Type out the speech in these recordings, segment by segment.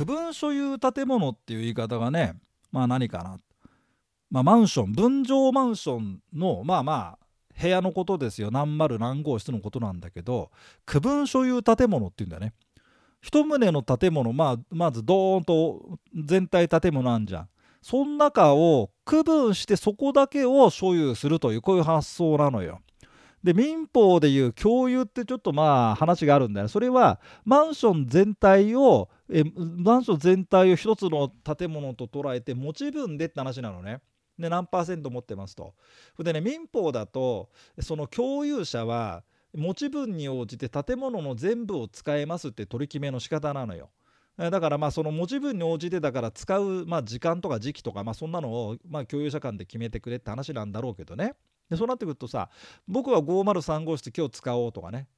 区分所有建物っていう言い方がねまあ何かな、まあ、マンション分譲マンションのまあまあ部屋のことですよ。何丸何号室のことなんだけど区分所有建物っていうんだね。一棟の建物、まあ、まずドーンと全体建物あんじゃん。その中を区分してそこだけを所有するというこういう発想なのよ。で民法でいう共有ってちょっとまあ話があるんだよそれはマンション全体をえマンション全体を一つの建物と捉えて持ち分でって話なのね。で何パーセント持ってますと。でね民法だとその共有者は持ち分に応じて建物の全部を使えますって取り決めの仕方なのよ。だからまあその持ち分に応じてだから使うまあ時間とか時期とかまあそんなのをまあ共有者間で決めてくれって話なんだろうけどね。でそうなってくるとさ僕は503号室今日使おうとかね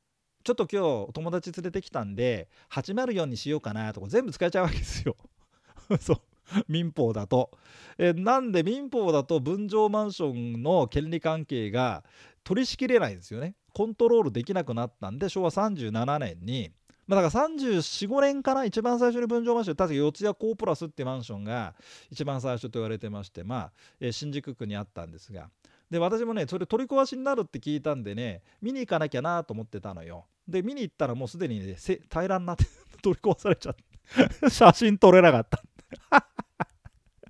ちょっと今日友達連れてきたんで804にしようかなとか全部使えちゃうわけですよ。そう民法だと。えなんで民法だと分譲マンションの権利関係が取り仕切れないんですよね。コントロールできなくなったんで昭和37年にまあ、だから34,5年かな一番最初に分譲マンション確か四谷コープラスってマンションが一番最初と言われてましてまあ、え、新宿区にあったんですがで私もねそれ取り壊しになるって聞いたんでね見に行かなきゃなと思ってたのよで見に行ったらもうすでにね平らになって 取り壊されちゃって 写真撮れなかった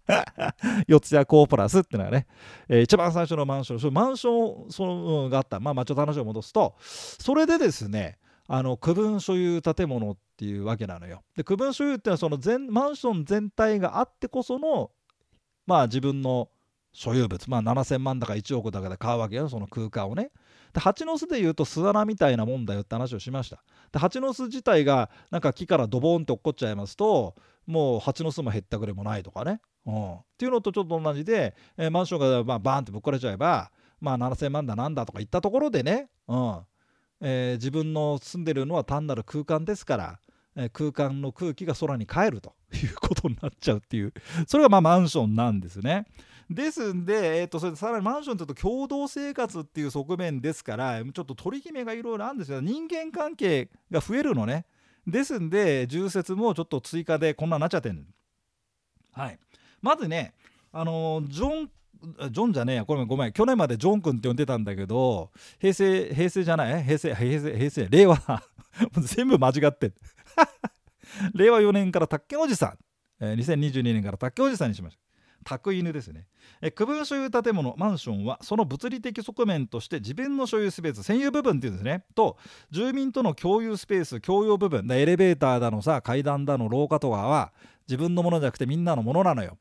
四谷コープラスっていうのがね、えー、一番最初のマンションマンションその、うん、があったまあまあちょっと話を戻すとそれでですねあの区分所有建物っていうわけなのよ。で区分所有っていうのはその全マンション全体があってこそのまあ自分の所有物まあ7000万だか1億だかで買うわけよその空間をね。で蜂の巣でいうと巣穴みたいなもんだよって話をしました。で蜂の巣自体がなんか木からドボンって落っこっちゃいますともう蜂の巣も減ったくれもないとかね。うん、っていうのとちょっと同じで、えー、マンションがまあバーンってぶっ壊れちゃえばまあ7000万だなんだとか言ったところでね、うんえー、自分の住んでるのは単なる空間ですから、空間の空気が空に帰るということになっちゃうっていう。それがまあマンションなんですね。ですんで、えー、とそれさらにマンションというと共同生活っていう側面ですからちょっと取り決めがいろいろあるんですよ。人間関係が増えるのね。ですんで重説もちょっと追加でこんなになっちゃってるはい。まずねあのジョンジョンじゃねえや。これごめん。去年までジョン君って呼んでたんだけど平成平成じゃない？平成平成平成令和 全部間違って 令和4年から竹おじさん、えー、2022年から竹おじさんにしました。宅犬ですね、え区分所有建物マンションはその物理的側面として自分の所有スペース占有部分っていうんですね。と住民との共有スペース共用部分。エレベーターだのさ階段だの廊下とかは自分のものじゃなくてみんなのものなのよ。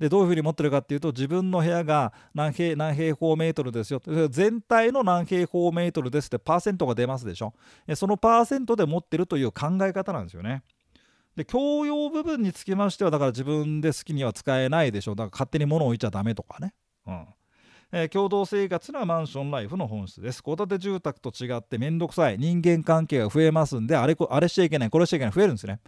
でどういうふうに持ってるかっていうと自分の部屋が何平何平方メートルですよ全体の何平方メートルですってパーセントが出ますでしょそのパーセントで持ってるという考え方なんですよね。で共用部分につきましてはだから自分で好きには使えないでしょだから勝手に物を置いちゃダメとかね。うんえー、共同生活のマンションライフの本質です。戸建て住宅と違って面倒くさい人間関係が増えますんであれあれしちゃいけないこれしちゃいけない増えるんですね。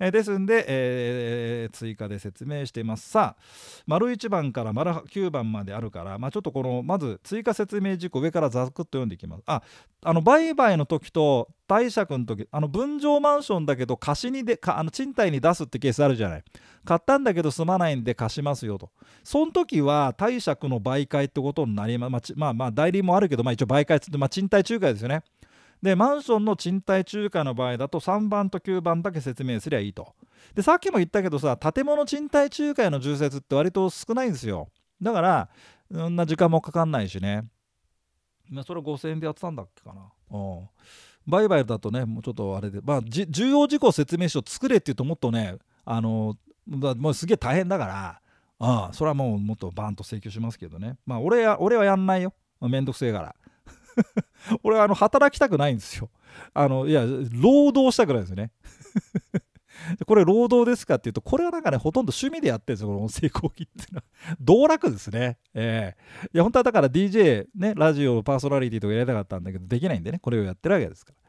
えですんで、えー、追加で説明しています。さあ丸1番から丸9番まであるから、まあ、ちょっとこのまず追加説明事項上からざくっと読んでいきます。ああの売買の時と貸借の時あの分譲マンションだけど貸しにでかあの賃貸に出すってケースあるじゃない。買ったんだけど住まないんで貸しますよと。その時は貸借の媒介ってことになります、まあ、まあ代理もあるけど、まあ、一応媒介って、まあ、賃貸仲介ですよね。でマンションの賃貸仲介の場合だと3番と9番だけ説明すりゃいいと。でさっきも言ったけどさ建物賃貸仲介の重説って割と少ないんですよ。だからそんな時間もかかんないしね。それ5000円でやってたんだっけかな。うん。売買だとねもうちょっとあれで。まあ重要事項説明書作れって言うともっとねあのもうすげえ大変だからああそれはもうもっとバンと請求しますけどね。まあ俺は俺はやんないよ。めんどくせえから。俺はあの働きたくないんですよ。あのいや労働したくないですよね。これ労働ですかっていうとこれはなんかねほとんど趣味でやってるんですよこの音声講義っていうのは。道楽ですね。ええ。ー、いや本当はだから DJ ねラジオパーソナリティとかやりたかったんだけどできないんでねこれをやってるわけですから。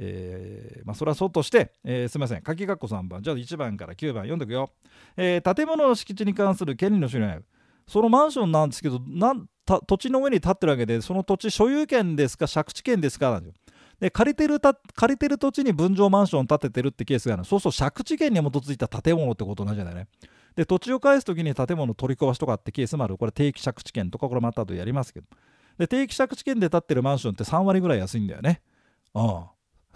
えー、まあそれはそうとして、えー、すみません。書き括弧3番。じゃあ1番から9番読んでくよ、えー、建物の敷地に関する権利の種類そのマンションなんですけどなん土地の上に建ってるわけでその土地所有権ですか借地権ですかなんですよ。で借りてるた借りてる土地に分譲マンションを建ててるってケースがあるそうそう借地権に基づいた建物ってことなんじゃないね。で土地を返す時に建物取り壊しとかってケースもある。これ定期借地権とかこれまた後でやりますけど。で定期借地権で建ってるマンションって3割ぐらい安いんだよね。あ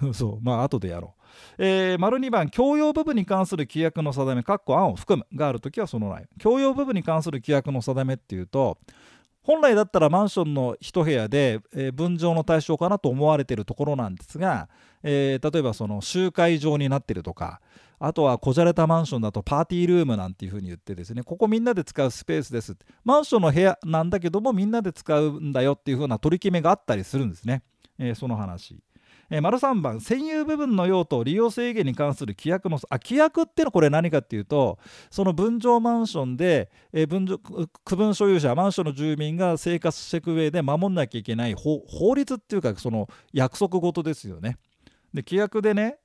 あ。そう。まあ後でやろう。えー、丸2番共用部分に関する規約の定め括弧案を含むがあるときはそのない共用部分に関する規約の定めっていうと本来だったらマンションの一部屋で、えー、分譲の対象かなと思われているところなんですが、えー、例えばその集会場になってるとかあとはこじゃれたマンションだとパーティールームなんていうふうに言ってですねここみんなで使うスペースです。マンションの部屋なんだけどもみんなで使うんだよっていうふうな取り決めがあったりするんですね、えー、その話。えー、丸3番占有部分の用途利用制限に関する規約のあ規約っていうのはこれ何かっていうとその分譲マンションで、えー、分譲区分所有者マンションの住民が生活していく上で守んなきゃいけない法律っていうかその約束事ですよね。で規約でね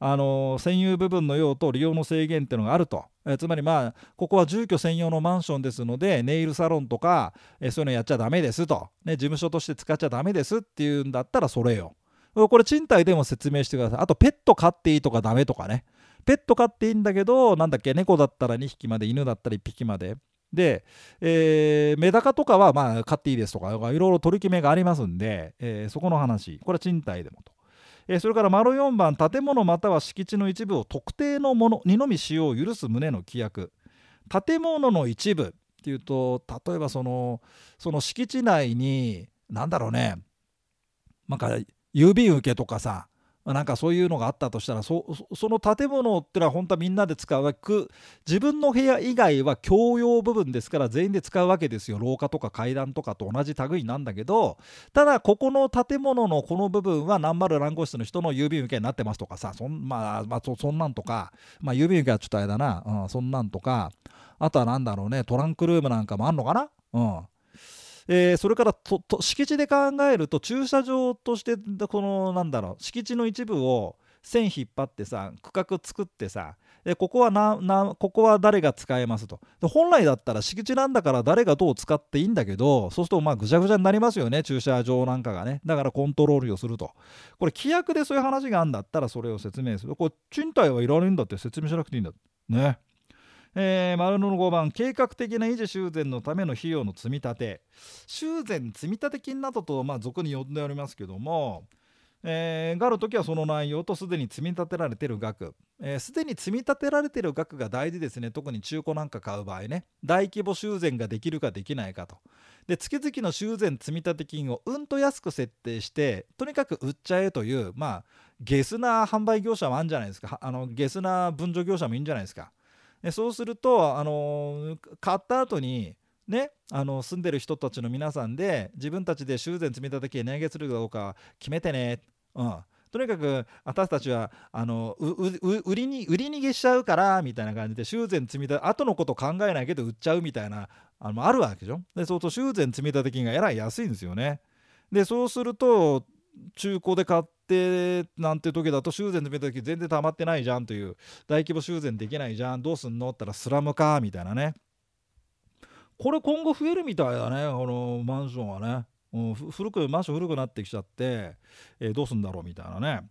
あの占有部分の用途利用の制限っていうのがあると、えつまりまあここは住居専用のマンションですのでネイルサロンとか、えそういうのやっちゃダメですと、ね、事務所として使っちゃダメですっていうんだったらそれよ。これ賃貸でも説明してください。あと、ペット飼っていいとかダメとかね。ペット飼っていいんだけど、なんだっけ、猫だったら2匹まで、犬だったら1匹まで。で、えー、メダカとかはまあ飼っていいですとか、いろいろ取り決めがありますんで、えー、そこの話、これは賃貸でもと。えー、それから丸4番、建物または敷地の一部を特定のものにのみ使用を許す旨の規約。建物の一部っていうと、例えばその、その敷地内に、なんだろうね、なんか郵便受けとかさなんかそういうのがあったとしたらその建物ってのは本当はみんなで使うわけ自分の部屋以外は共用部分ですから全員で使うわけですよ。廊下とか階段とかと同じ類なんだけどただここの建物のこの部分は何丸何号室の人の郵便受けになってますとかさそん,、まあ、まあそんなんとか、まあ、郵便受けはちょっとあれだな、うん、そんなんとかあとは何だろうねトランクルームなんかもあんのかな？うん。えー、それから敷地で考えると駐車場としてこのなんだろう敷地の一部を線引っ張ってさ区画作ってさでここはななここは誰が使えますと。で本来だったら敷地なんだから誰がどう使っていいんだけどそうするとまあぐちゃぐちゃになりますよね駐車場なんかがね。だからコントロールをすると。これ規約でそういう話があるんだったらそれを説明する。これ賃貸はいられるんだって説明しなくていいんだ。ね。えー、丸の5番計画的な維持修繕のための費用の積み立て。修繕積立金などと、まあ、俗に呼んでおりますけども、えー、がある時はその内容とすでに積み立てられている額。すで、えー、に積み立てられている額が大事ですね。特に中古なんか買う場合ね。大規模修繕ができるかできないかと。で月々の修繕積立金をうんと安く設定してとにかく売っちゃえというまあゲスな販売業者もあるんじゃないですか。あのゲスな分譲業者もいいんじゃないですか。そうすると、あの買った後にね、あの住んでる人たちの皆さんで自分たちで修繕積立金値上げするかどうか決めてね、うん、とにかく私たちはあの売りに売り逃げしちゃうからみたいな感じで修繕積み立て後のこと考えないけど売っちゃうみたいなあのあるわけでしょ。でそうすると修繕積立金がえらい安いんですよね。でそうすると中古で買ってなんて時だと修繕のめた時全然溜まってないじゃんという大規模修繕できないじゃんどうすんのって言ったらスラムかみたいなね。これ今後増えるみたいだねこのマンションはね、うん、古くマンション古くなってきちゃって、えー、どうすんだろうみたいなね。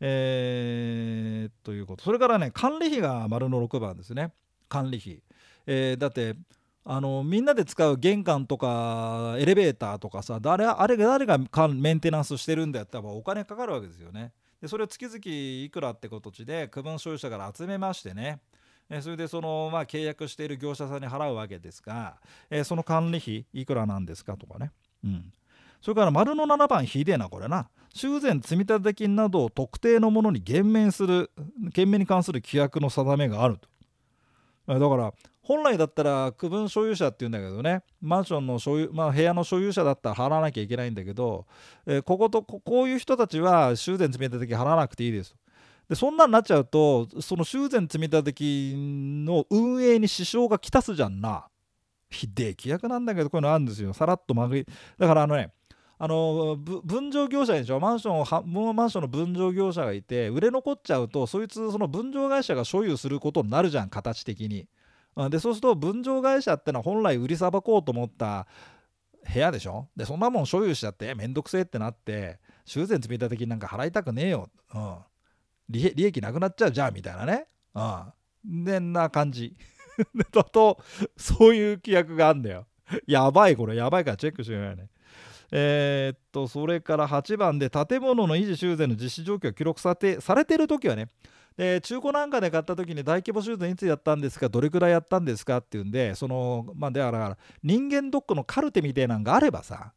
えー、ということ。それからね管理費が丸の6番ですね。管理費、えー、だってあのみんなで使う玄関とかエレベーターとかさ誰あれ誰がメンテナンスしてるんだったらお金かかるわけですよね。でそれを月々いくらって形で区分所有者から集めましてねえそれでその、まあ、契約している業者さんに払うわけですが、えその管理費いくらなんですかとかね。うん、それから丸の7番ひでえなこれな修繕積立金などを特定のものに減免する減免に関する規約の定めがあると。だから本来だったら区分所有者っていうんだけどねマンションの所有、まあ、部屋の所有者だったら払わなきゃいけないんだけど、えー、こことこういう人たちは修繕積立金払わなくていいです。でそんなんなっちゃうとその修繕積立金の運営に支障がきたすじゃんな。ひでえ規約なんだけどこういうのあるんですよ。さらっと曲げだからあのねあの分譲業者でしょ？マンションをマンションの分譲業者がいて売れ残っちゃうとそいつその分譲会社が所有することになるじゃん形的に。でそうすると分譲会社ってのは本来売りさばこうと思った部屋でしょ？でそんなもん所有しちゃってめんどくせえってなって修繕積立金なんか払いたくねえよ、うん、利益なくなっちゃうじゃんみたいなね、うん、でんな感じ。だとそういう規約があんだよ。やばいこれ。やばいからチェックしてくださいね。えー、っとそれから8番で建物の維持修繕の実施状況が記録されされてる時はねで中古なんかで買った時に大規模修繕いつやったんですかどれくらいやったんですかっていうんでそのまあだから人間ドックのカルテみたいなんがあればさ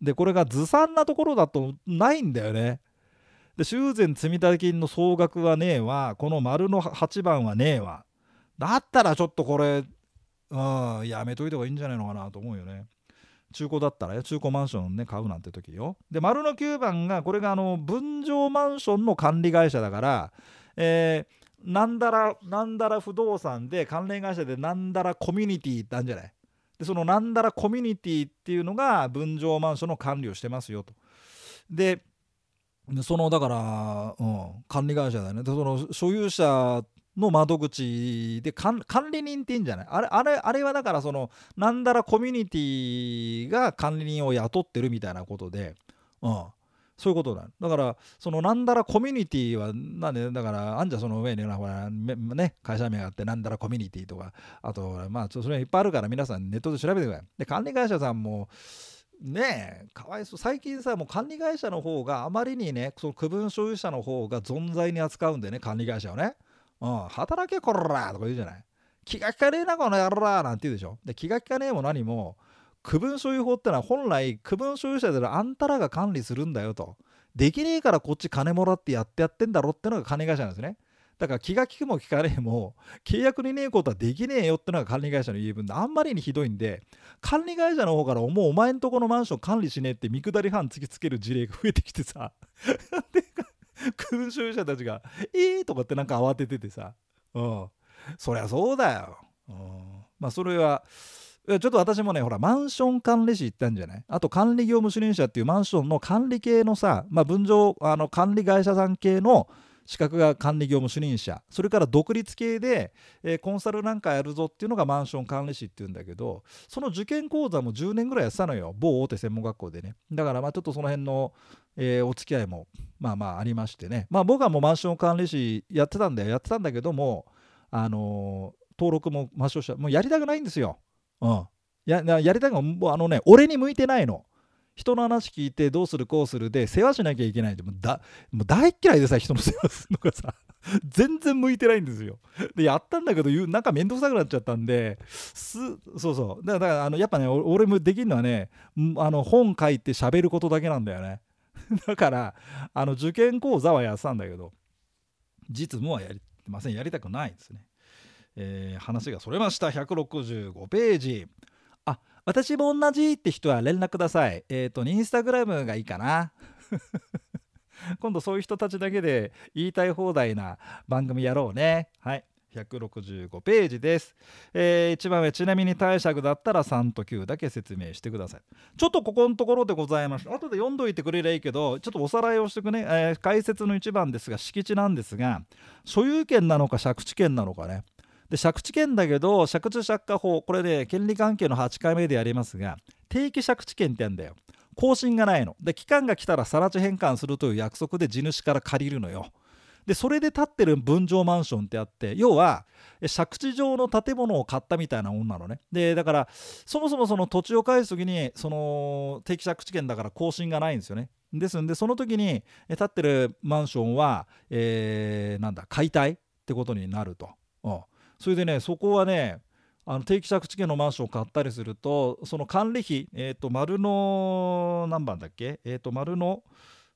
でこれがずさんなところだとないんだよね。で修繕積立金の総額はねえわこの丸の8番はねえわ。だったらちょっとこれうんやめといた方がいいんじゃないのかなと思うよね。中古だったら中古マンションね買うなんて時よ。で丸の9番がこれがあの分譲マンションの管理会社だからえー、なんだらなんだら不動産で関連会社でなんだらコミュニティってあるんじゃない。でそのなんだらコミュニティっていうのが分譲マンションの管理をしてますよと。でそのだから、うん、管理会社だよね。でその所有者の窓口で管理人っていいんじゃない？あれあれあれはだからそのなんだらコミュニティが管理人を雇ってるみたいなことで、うん、そういうことだ。だから、そのなんだらコミュニティは、なんで、だから、あんじゃその上にほら、ね、会社名があって、なんだらコミュニティとか、あと、まあ、それいっぱいあるから、皆さんネットで調べてください。で、管理会社さんも、ねえ、かわいそう。最近さ、もう管理会社の方があまりにね、その区分所有者の方が存在に扱うんでね、管理会社をね。うん、働けこらとか言うじゃない？気が利かねえな、この野郎なんて言うでしょ？で、気が利かねえも何も、区分所有法ってのは本来区分所有者であるあんたらが管理するんだよと。できねえからこっち金もらってやってやってんだろってのが管理会社なんですね。だから気が利くも利かねえも契約にねえことはできねえよってのが管理会社の言い分であんまりにひどいんで管理会社の方からもうお前んとこのマンション管理しねえって見下り犯突きつける事例が増えてきてさ 群衆者たちが「えー!」とかってなんか慌てててさうんそりゃそうだよ。うんまあそれはちょっと私もね、ほら、マンション管理士行ったんじゃない？あと、管理業務主任者っていうマンションの管理系のさ、まあ、分譲、あの管理会社さん系の資格が管理業務主任者、それから独立系で、えー、コンサルなんかやるぞっていうのがマンション管理士っていうんだけど、その受験講座も10年ぐらいやってたのよ、某大手専門学校でね。だから、まあちょっとその辺の、えー、お付き合いも、まあまあありましてね。まあ僕はもうマンション管理士やってたんだよ、やってたんだけども、あのー、登録も抹消した、もうやりたくないんですよ。うん。ややりたいのもうあのね俺に向いてないの人の話聞いてどうするこうするで世話しなきゃいけないってもうだもう大嫌いでさ人の世話するのがさ 全然向いてないんですよ。でやったんだけどなんか面倒くさくなっちゃったんですそうそう。だからあのやっぱね俺もできるのはねあの本書いて喋ることだけなんだよね。だからあの受験講座はやってたんだけど実務はやりません。やりたくないですね。えー、話がそれました。165ページ。私も同じって人は連絡ください。えっ、ー、と、インスタグラムがいいかな。今度そういう人たちだけで言いたい放題な番組やろうね。はい。165ページです、えー、1番目ちなみに貸借だったら3と9だけ説明してくださいちょっとここのところでございます後で読んどいてくれりゃいいけどちょっとおさらいをしてくね、えー、解説の1番ですが敷地なんですが所有権なのか借地権なのかねで借地権だけど借地借家法これで、ね、権利関係の8回目でやりますが定期借地権ってやんだよ。更新がないの。で期間が来たら更地返還するという約束で地主から借りるのよ。でそれで建ってる分譲マンションってあって要は借地上の建物を買ったみたいなもんなのね。でだからそもそもその土地を返す時にその定期借地権だから更新がないんですよね。ですんでその時に建ってるマンションは、えー、なんだ解体ってことになると、うん、それでねそこはねあの定期借地権のマンションを買ったりするとその管理費、えー、と丸の何番だっけ、えー、と丸の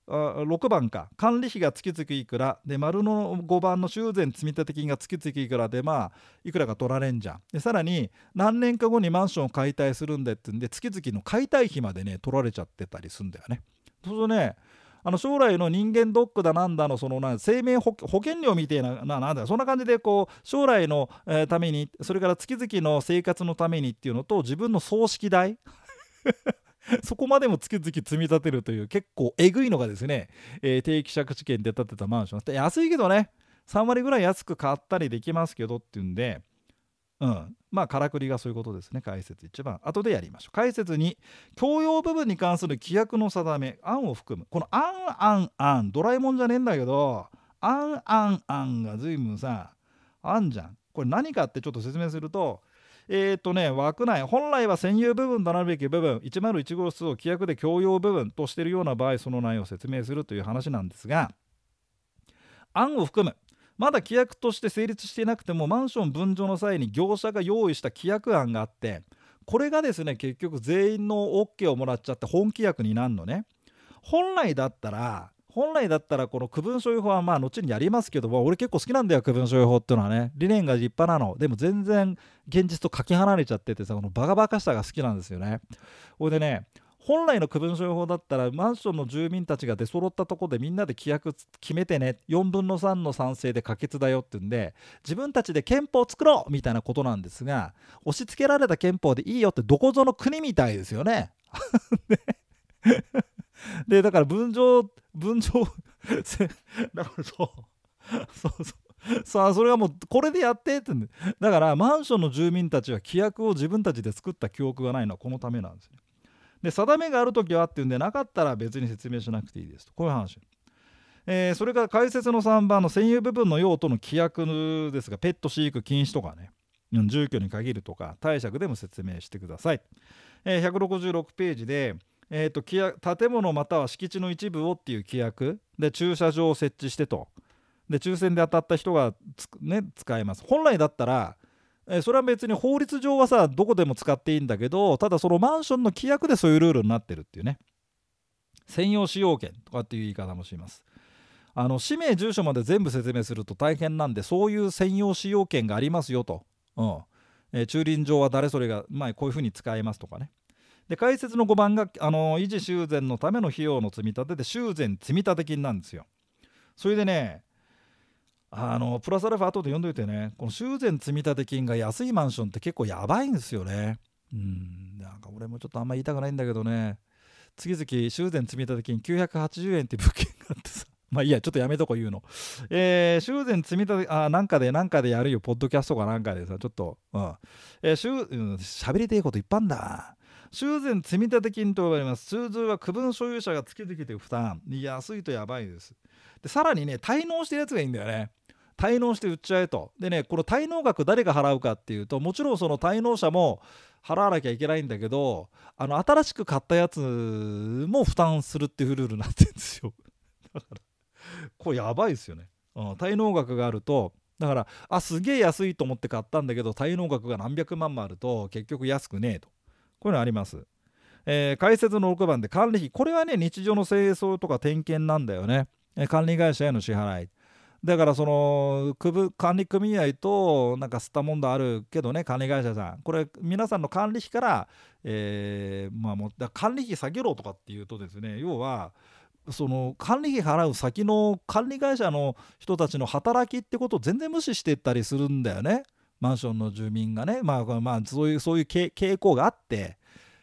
あ6番か。管理費が月々いくら？で丸の5番の修繕積立金が月々いくら？でまあいくらか取られんじゃん。でさらに何年か後にマンションを解体するんでってんで月々の解体費までね取られちゃってたりするんだよね。そうするとねあの将来の人間ドックだなんだのそのな生命保険料みたいなななんだそんな感じでこう将来の、えー、ためにそれから月々の生活のためにっていうのと自分の葬式代？そこまでも月々積み立てるという結構えぐいのがですね、えー、定期借地権で建てたマンションで安いけどね3割ぐらい安く買ったりできますけどっていうんでうん、まあからくりがそういうことですね。解説1番後でやりましょう。解説2共用部分に関する規約の定め案を含む。この案案案ドラえもんじゃねえんだけど案案案が随分さあんじゃん。これ何かってちょっと説明するとえっ、とね枠内本来は占有部分となるべき部分101号室を規約で共用部分としているような場合その内容を説明するという話なんですが案を含む。まだ規約として成立していなくてもマンション分譲の際に業者が用意した規約案があってこれがですね結局全員の OK をもらっちゃって本規約になるのね。本来だったら本来だったらこの区分所有法はまあ後にやりますけども俺結構好きなんだよ区分所有法っていうのはね。理念が立派なの。でも全然現実とかけ離れちゃっててさこのバカバカしさが好きなんですよね。ほいでね本来の区分所有法だったらマンションの住民たちが出揃ったとこでみんなで規約決めてね4分の3の賛成で可決だよって言うんで自分たちで憲法を作ろうみたいなことなんですが押し付けられた憲法でいいよってどこぞの国みたいですよね。でだから分譲分譲 だからそうそうそうさあそれはもうこれでやってってだからマンションの住民たちは規約を自分たちで作った記憶がないのはこのためなんですね。で定めがある時はっていうんでなかったら別に説明しなくていいですと。こういう話。えー、それから解説の3番の占有部分の用途の規約ですがペット飼育禁止とかね。住居に限るとか貸借でも説明してください。えー、166ページで、えーと、建物または敷地の一部をっていう規約。で駐車場を設置してと。で抽選で当たった人がね、使えます。本来だったらえそれは別に法律上はさどこでも使っていいんだけどただそのマンションの規約でそういうルールになってるっていうね。専用使用権とかっていう言い方もします。あの氏名住所まで全部説明すると大変なんでそういう専用使用権がありますよと、うん。えー、駐輪場は誰それが、まあ、こういうふうに使えますとかね。で解説の5番があの維持修繕のための費用の積み立てで修繕積立金なんですよ。それでねあのプラスアルファ後で読んどいてね。この修繕積立金が安いマンションって結構やばいんですよね。うん。なんか俺もちょっとあんま言いたくないんだけどね。月々修繕積立金980円って物件があってさ。まあいいやちょっとやめとこ言うの。えー、修繕積立あなんかでなんかでやるよ。ポッドキャストかなんかでさ。ちょっとうん。えー、しゅうん喋りてえこといっぱいあんだ。修繕積立金と呼ばれます。通常は区分所有者が月々で負担。安いとやばいです。でさらにね滞納してるやつがいいんだよね。滞納して売っちゃえと。でねこの滞納額誰が払うかっていうともちろんその滞納者も払わなきゃいけないんだけどあの新しく買ったやつも負担するっていうルールになってるんですよ。だからこれやばいですよね。うん、滞納額があるとだからあすげえ安いと思って買ったんだけど滞納額が何百万もあると結局安くねえとこういうのあります。えー、解説の6番で管理費これはね日常の清掃とか点検なんだよね、え、管理会社への支払いだからその管理組合となんか吸ったもんだあるけどね管理会社さん。これ皆さんの管理費から、えー、まあもだ管理費下げろとかっていうとですね要はその管理費払う先の管理会社の人たちの働きってことを全然無視していったりするんだよね。マンションの住民がね。まあまあそういうそういう傾向があって。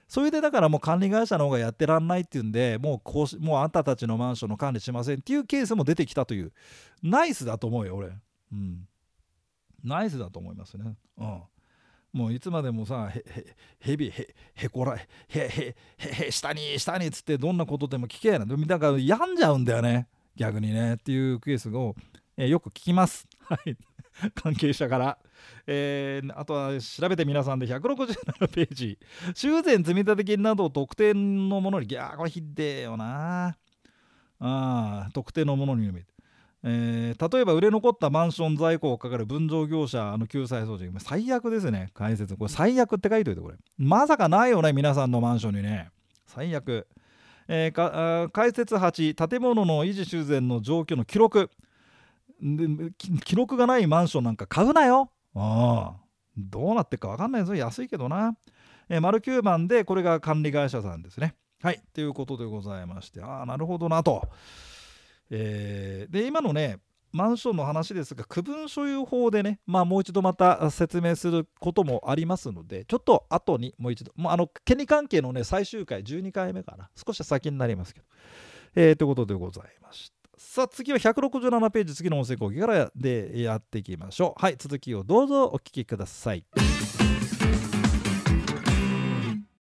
それでだからもう管理会社の方がやってらんないっていうんでもうこうしもうあんたたちのマンションの管理しませんっていうケースも出てきたというナイスだと思うよ俺。うん。ナイスだと思いますね。うん。もういつまでもさへへへびへへこらへへへへ下に下にっつってどんなことでも聞けやなだから病んじゃうんだよね。逆にね。っていうケースを、え、よく聞きます。はい。関係者から。えー、あとは調べて皆さんで167ページ。修繕積立金など特定のものに、いやこれひでえよな。あ特定のものに読めえー、例えば売れ残ったマンション在庫をかかる分譲業者の救済措置。最悪ですね。解説。これ最悪って書いといてこれ。まさかないよね皆さんのマンションにね。最悪、えー、か解説8建物の維持修繕の状況の記録。で記録がないマンションなんか買うなよ。あどうなってるか分かんないぞ安いけどな。え丸9番でこれが管理会社さんですね。はい。ということでございまして、ああ、なるほどなと。えー、で、今のね、マンションの話ですが、区分所有法でね、まあ、もう一度また説明することもありますので、ちょっと後にもう一度、もうあの権利関係のね、最終回、12回目かな、少し先になりますけど、えー、ということでございました。さあ次は167ページ次の音声講義からでやっていきましょう。はい続きをどうぞお聞きください。